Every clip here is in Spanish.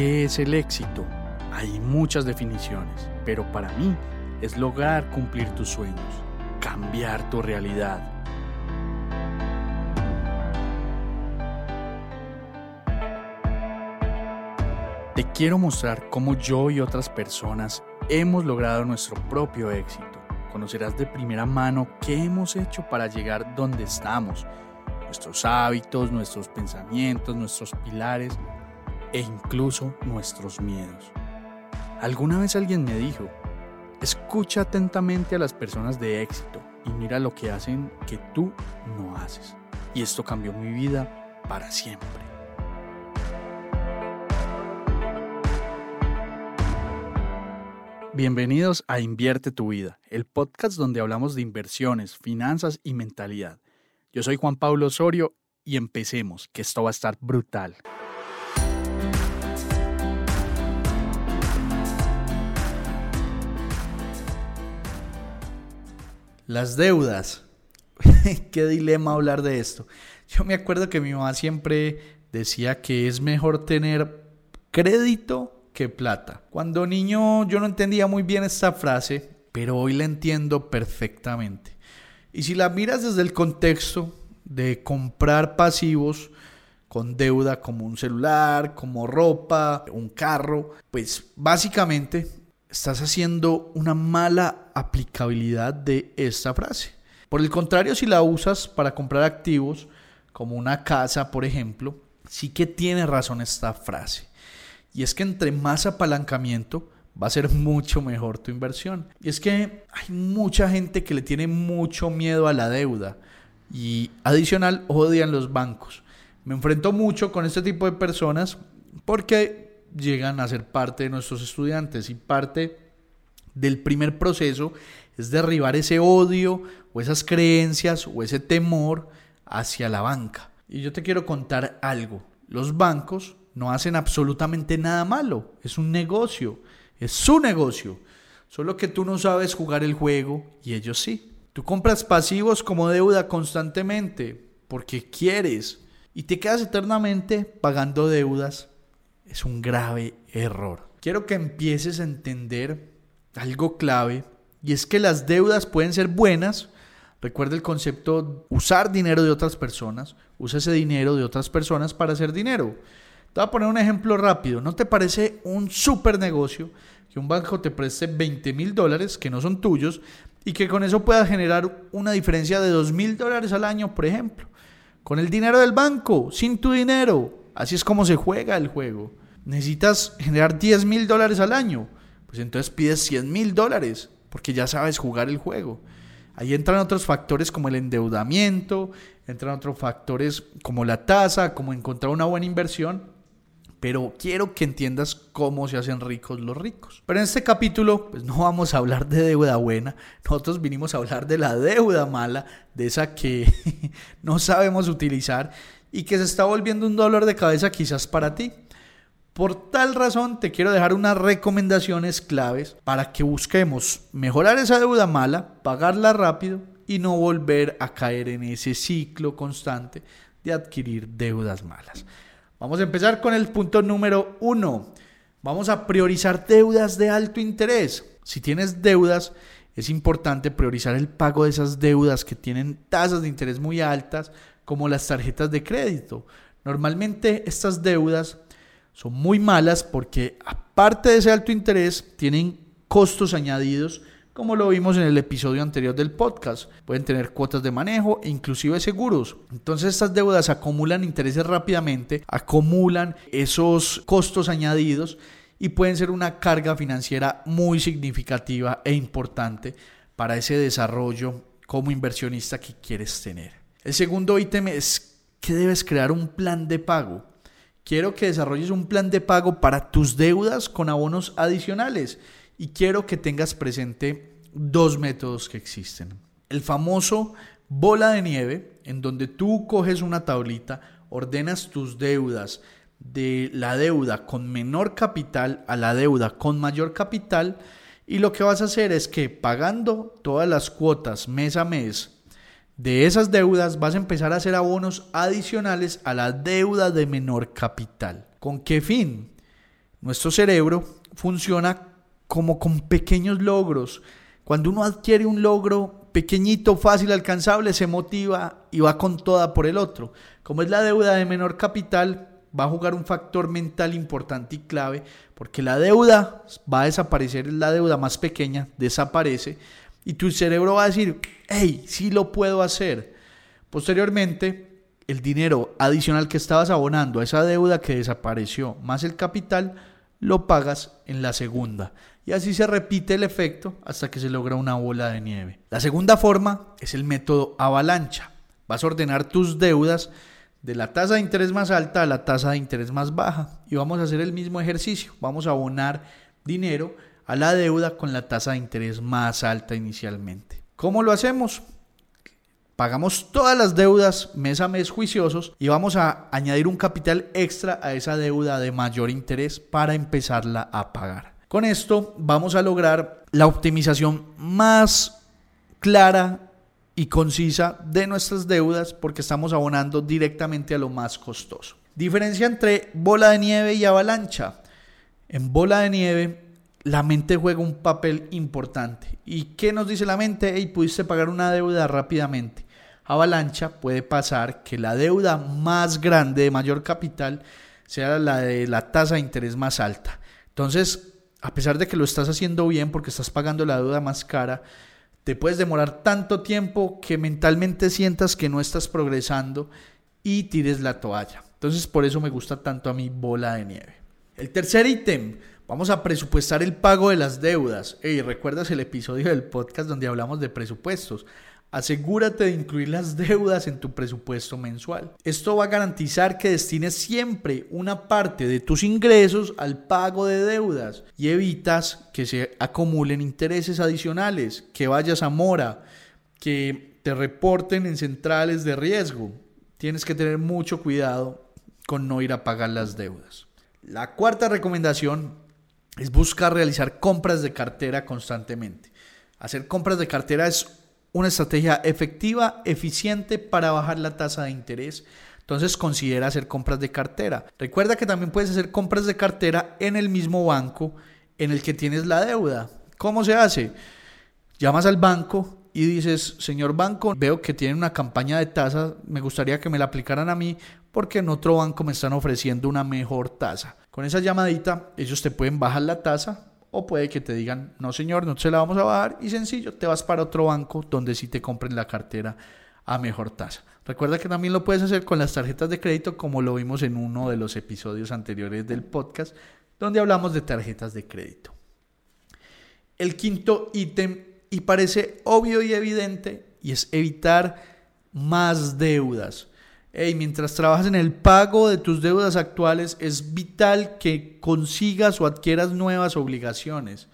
¿Qué es el éxito? Hay muchas definiciones, pero para mí es lograr cumplir tus sueños, cambiar tu realidad. Te quiero mostrar cómo yo y otras personas hemos logrado nuestro propio éxito. Conocerás de primera mano qué hemos hecho para llegar donde estamos, nuestros hábitos, nuestros pensamientos, nuestros pilares e incluso nuestros miedos. Alguna vez alguien me dijo, escucha atentamente a las personas de éxito y mira lo que hacen que tú no haces. Y esto cambió mi vida para siempre. Bienvenidos a Invierte tu vida, el podcast donde hablamos de inversiones, finanzas y mentalidad. Yo soy Juan Pablo Osorio y empecemos, que esto va a estar brutal. Las deudas. Qué dilema hablar de esto. Yo me acuerdo que mi mamá siempre decía que es mejor tener crédito que plata. Cuando niño yo no entendía muy bien esta frase, pero hoy la entiendo perfectamente. Y si la miras desde el contexto de comprar pasivos con deuda como un celular, como ropa, un carro, pues básicamente estás haciendo una mala aplicabilidad de esta frase. Por el contrario, si la usas para comprar activos, como una casa, por ejemplo, sí que tiene razón esta frase. Y es que entre más apalancamiento, va a ser mucho mejor tu inversión. Y es que hay mucha gente que le tiene mucho miedo a la deuda y adicional odian los bancos. Me enfrento mucho con este tipo de personas porque llegan a ser parte de nuestros estudiantes y parte del primer proceso es derribar ese odio o esas creencias o ese temor hacia la banca. Y yo te quiero contar algo. Los bancos no hacen absolutamente nada malo. Es un negocio. Es su negocio. Solo que tú no sabes jugar el juego y ellos sí. Tú compras pasivos como deuda constantemente porque quieres y te quedas eternamente pagando deudas es un grave error. Quiero que empieces a entender algo clave y es que las deudas pueden ser buenas. Recuerda el concepto usar dinero de otras personas. Usa ese dinero de otras personas para hacer dinero. Te voy a poner un ejemplo rápido. ¿No te parece un super negocio que un banco te preste 20 mil dólares que no son tuyos y que con eso puedas generar una diferencia de 2 mil dólares al año, por ejemplo? Con el dinero del banco, sin tu dinero. Así es como se juega el juego necesitas generar 10 mil dólares al año, pues entonces pides 100 mil dólares, porque ya sabes jugar el juego. Ahí entran otros factores como el endeudamiento, entran otros factores como la tasa, como encontrar una buena inversión, pero quiero que entiendas cómo se hacen ricos los ricos. Pero en este capítulo, pues no vamos a hablar de deuda buena, nosotros vinimos a hablar de la deuda mala, de esa que no sabemos utilizar y que se está volviendo un dolor de cabeza quizás para ti. Por tal razón te quiero dejar unas recomendaciones claves para que busquemos mejorar esa deuda mala, pagarla rápido y no volver a caer en ese ciclo constante de adquirir deudas malas. Vamos a empezar con el punto número uno. Vamos a priorizar deudas de alto interés. Si tienes deudas, es importante priorizar el pago de esas deudas que tienen tasas de interés muy altas, como las tarjetas de crédito. Normalmente estas deudas son muy malas porque aparte de ese alto interés, tienen costos añadidos, como lo vimos en el episodio anterior del podcast. Pueden tener cuotas de manejo e inclusive seguros. Entonces estas deudas acumulan intereses rápidamente, acumulan esos costos añadidos y pueden ser una carga financiera muy significativa e importante para ese desarrollo como inversionista que quieres tener. El segundo ítem es que debes crear un plan de pago. Quiero que desarrolles un plan de pago para tus deudas con abonos adicionales y quiero que tengas presente dos métodos que existen. El famoso bola de nieve, en donde tú coges una tablita, ordenas tus deudas de la deuda con menor capital a la deuda con mayor capital y lo que vas a hacer es que pagando todas las cuotas mes a mes de esas deudas vas a empezar a hacer abonos adicionales a la deuda de menor capital. ¿Con qué fin? Nuestro cerebro funciona como con pequeños logros. Cuando uno adquiere un logro pequeñito, fácil, alcanzable, se motiva y va con toda por el otro. Como es la deuda de menor capital, va a jugar un factor mental importante y clave, porque la deuda va a desaparecer, la deuda más pequeña desaparece, y tu cerebro va a decir, hey, sí lo puedo hacer. Posteriormente, el dinero adicional que estabas abonando a esa deuda que desapareció, más el capital, lo pagas en la segunda. Y así se repite el efecto hasta que se logra una bola de nieve. La segunda forma es el método avalancha. Vas a ordenar tus deudas de la tasa de interés más alta a la tasa de interés más baja. Y vamos a hacer el mismo ejercicio. Vamos a abonar dinero a la deuda con la tasa de interés más alta inicialmente. ¿Cómo lo hacemos? Pagamos todas las deudas mes a mes juiciosos y vamos a añadir un capital extra a esa deuda de mayor interés para empezarla a pagar. Con esto vamos a lograr la optimización más clara y concisa de nuestras deudas porque estamos abonando directamente a lo más costoso. Diferencia entre bola de nieve y avalancha. En bola de nieve la mente juega un papel importante. ¿Y qué nos dice la mente? Hey, pudiste pagar una deuda rápidamente. Avalancha puede pasar que la deuda más grande de mayor capital sea la de la tasa de interés más alta. Entonces, a pesar de que lo estás haciendo bien porque estás pagando la deuda más cara, te puedes demorar tanto tiempo que mentalmente sientas que no estás progresando y tires la toalla. Entonces por eso me gusta tanto a mi bola de nieve. El tercer ítem, vamos a presupuestar el pago de las deudas. Recuerdas el episodio del podcast donde hablamos de presupuestos. Asegúrate de incluir las deudas en tu presupuesto mensual. Esto va a garantizar que destines siempre una parte de tus ingresos al pago de deudas y evitas que se acumulen intereses adicionales, que vayas a mora, que te reporten en centrales de riesgo. Tienes que tener mucho cuidado con no ir a pagar las deudas. La cuarta recomendación es buscar realizar compras de cartera constantemente. Hacer compras de cartera es una estrategia efectiva, eficiente para bajar la tasa de interés. Entonces considera hacer compras de cartera. Recuerda que también puedes hacer compras de cartera en el mismo banco en el que tienes la deuda. ¿Cómo se hace? Llamas al banco y dices, señor banco, veo que tienen una campaña de tasa, me gustaría que me la aplicaran a mí porque en otro banco me están ofreciendo una mejor tasa. Con esa llamadita ellos te pueden bajar la tasa o puede que te digan, no señor, no se la vamos a bajar y sencillo, te vas para otro banco donde sí te compren la cartera a mejor tasa. Recuerda que también lo puedes hacer con las tarjetas de crédito como lo vimos en uno de los episodios anteriores del podcast donde hablamos de tarjetas de crédito. El quinto ítem, y parece obvio y evidente, y es evitar más deudas. Hey, mientras trabajas en el pago de tus deudas actuales, es vital que consigas o adquieras nuevas obligaciones.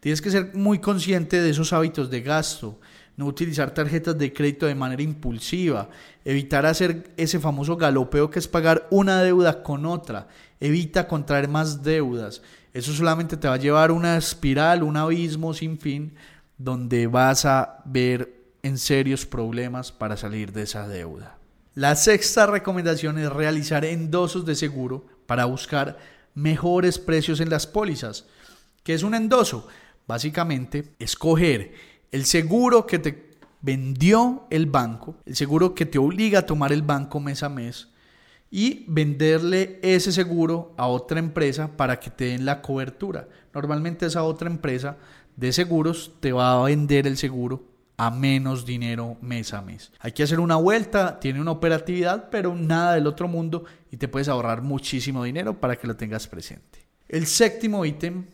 Tienes que ser muy consciente de esos hábitos de gasto, no utilizar tarjetas de crédito de manera impulsiva, evitar hacer ese famoso galopeo que es pagar una deuda con otra, evita contraer más deudas. Eso solamente te va a llevar una espiral, un abismo sin fin, donde vas a ver en serios problemas para salir de esa deuda. La sexta recomendación es realizar endosos de seguro para buscar mejores precios en las pólizas. ¿Qué es un endoso? Básicamente, escoger el seguro que te vendió el banco, el seguro que te obliga a tomar el banco mes a mes y venderle ese seguro a otra empresa para que te den la cobertura. Normalmente esa otra empresa de seguros te va a vender el seguro a menos dinero mes a mes. Hay que hacer una vuelta, tiene una operatividad, pero nada del otro mundo y te puedes ahorrar muchísimo dinero para que lo tengas presente. El séptimo ítem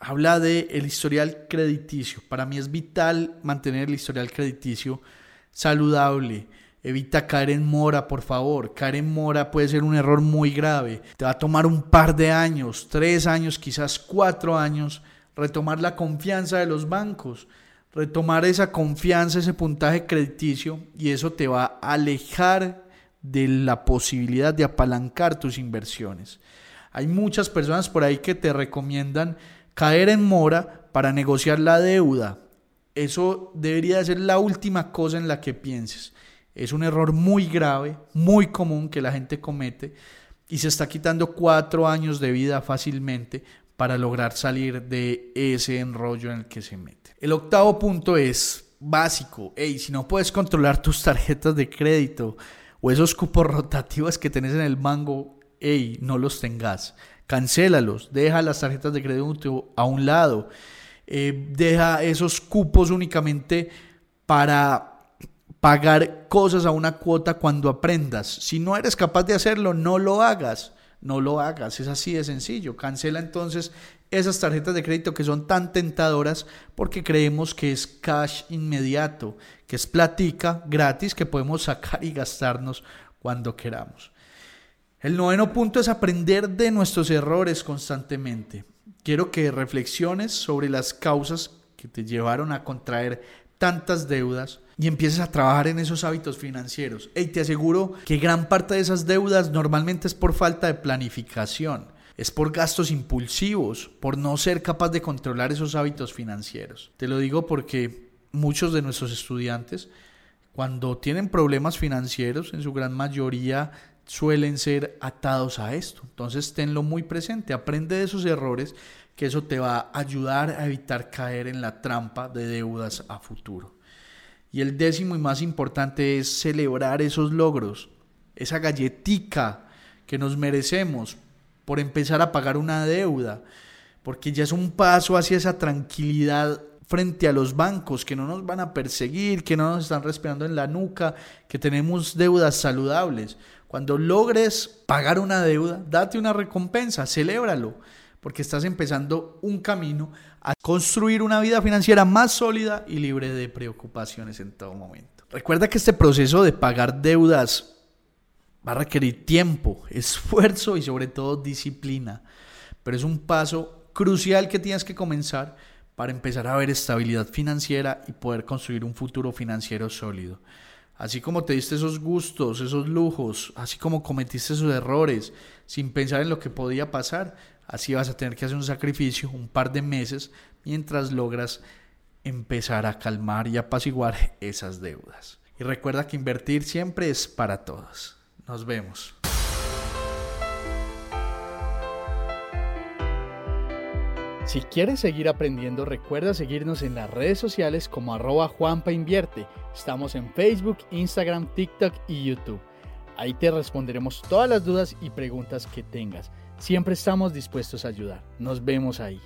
habla de el historial crediticio. Para mí es vital mantener el historial crediticio saludable. Evita caer en mora, por favor. Caer en mora puede ser un error muy grave. Te va a tomar un par de años, tres años, quizás cuatro años, retomar la confianza de los bancos retomar esa confianza, ese puntaje crediticio y eso te va a alejar de la posibilidad de apalancar tus inversiones. Hay muchas personas por ahí que te recomiendan caer en mora para negociar la deuda. Eso debería ser la última cosa en la que pienses. Es un error muy grave, muy común que la gente comete y se está quitando cuatro años de vida fácilmente para lograr salir de ese enrollo en el que se mete. El octavo punto es básico. Hey, si no puedes controlar tus tarjetas de crédito o esos cupos rotativos que tenés en el mango, hey, no los tengas. Cancélalos, deja las tarjetas de crédito a un lado. Eh, deja esos cupos únicamente para pagar cosas a una cuota cuando aprendas. Si no eres capaz de hacerlo, no lo hagas. No lo hagas, es así de sencillo. Cancela entonces esas tarjetas de crédito que son tan tentadoras porque creemos que es cash inmediato, que es platica gratis que podemos sacar y gastarnos cuando queramos. El noveno punto es aprender de nuestros errores constantemente. Quiero que reflexiones sobre las causas que te llevaron a contraer tantas deudas y empieces a trabajar en esos hábitos financieros. Y te aseguro que gran parte de esas deudas normalmente es por falta de planificación, es por gastos impulsivos, por no ser capaz de controlar esos hábitos financieros. Te lo digo porque muchos de nuestros estudiantes, cuando tienen problemas financieros, en su gran mayoría suelen ser atados a esto. Entonces tenlo muy presente, aprende de esos errores, que eso te va a ayudar a evitar caer en la trampa de deudas a futuro. Y el décimo y más importante es celebrar esos logros, esa galletica que nos merecemos por empezar a pagar una deuda, porque ya es un paso hacia esa tranquilidad frente a los bancos que no nos van a perseguir, que no nos están respirando en la nuca, que tenemos deudas saludables. Cuando logres pagar una deuda, date una recompensa, celébralo porque estás empezando un camino a construir una vida financiera más sólida y libre de preocupaciones en todo momento. Recuerda que este proceso de pagar deudas va a requerir tiempo, esfuerzo y sobre todo disciplina, pero es un paso crucial que tienes que comenzar para empezar a ver estabilidad financiera y poder construir un futuro financiero sólido. Así como te diste esos gustos, esos lujos, así como cometiste esos errores sin pensar en lo que podía pasar, Así vas a tener que hacer un sacrificio un par de meses mientras logras empezar a calmar y apaciguar esas deudas. Y recuerda que invertir siempre es para todos. Nos vemos. Si quieres seguir aprendiendo, recuerda seguirnos en las redes sociales como arroba. Estamos en Facebook, Instagram, TikTok y YouTube. Ahí te responderemos todas las dudas y preguntas que tengas. Siempre estamos dispuestos a ayudar. Nos vemos ahí.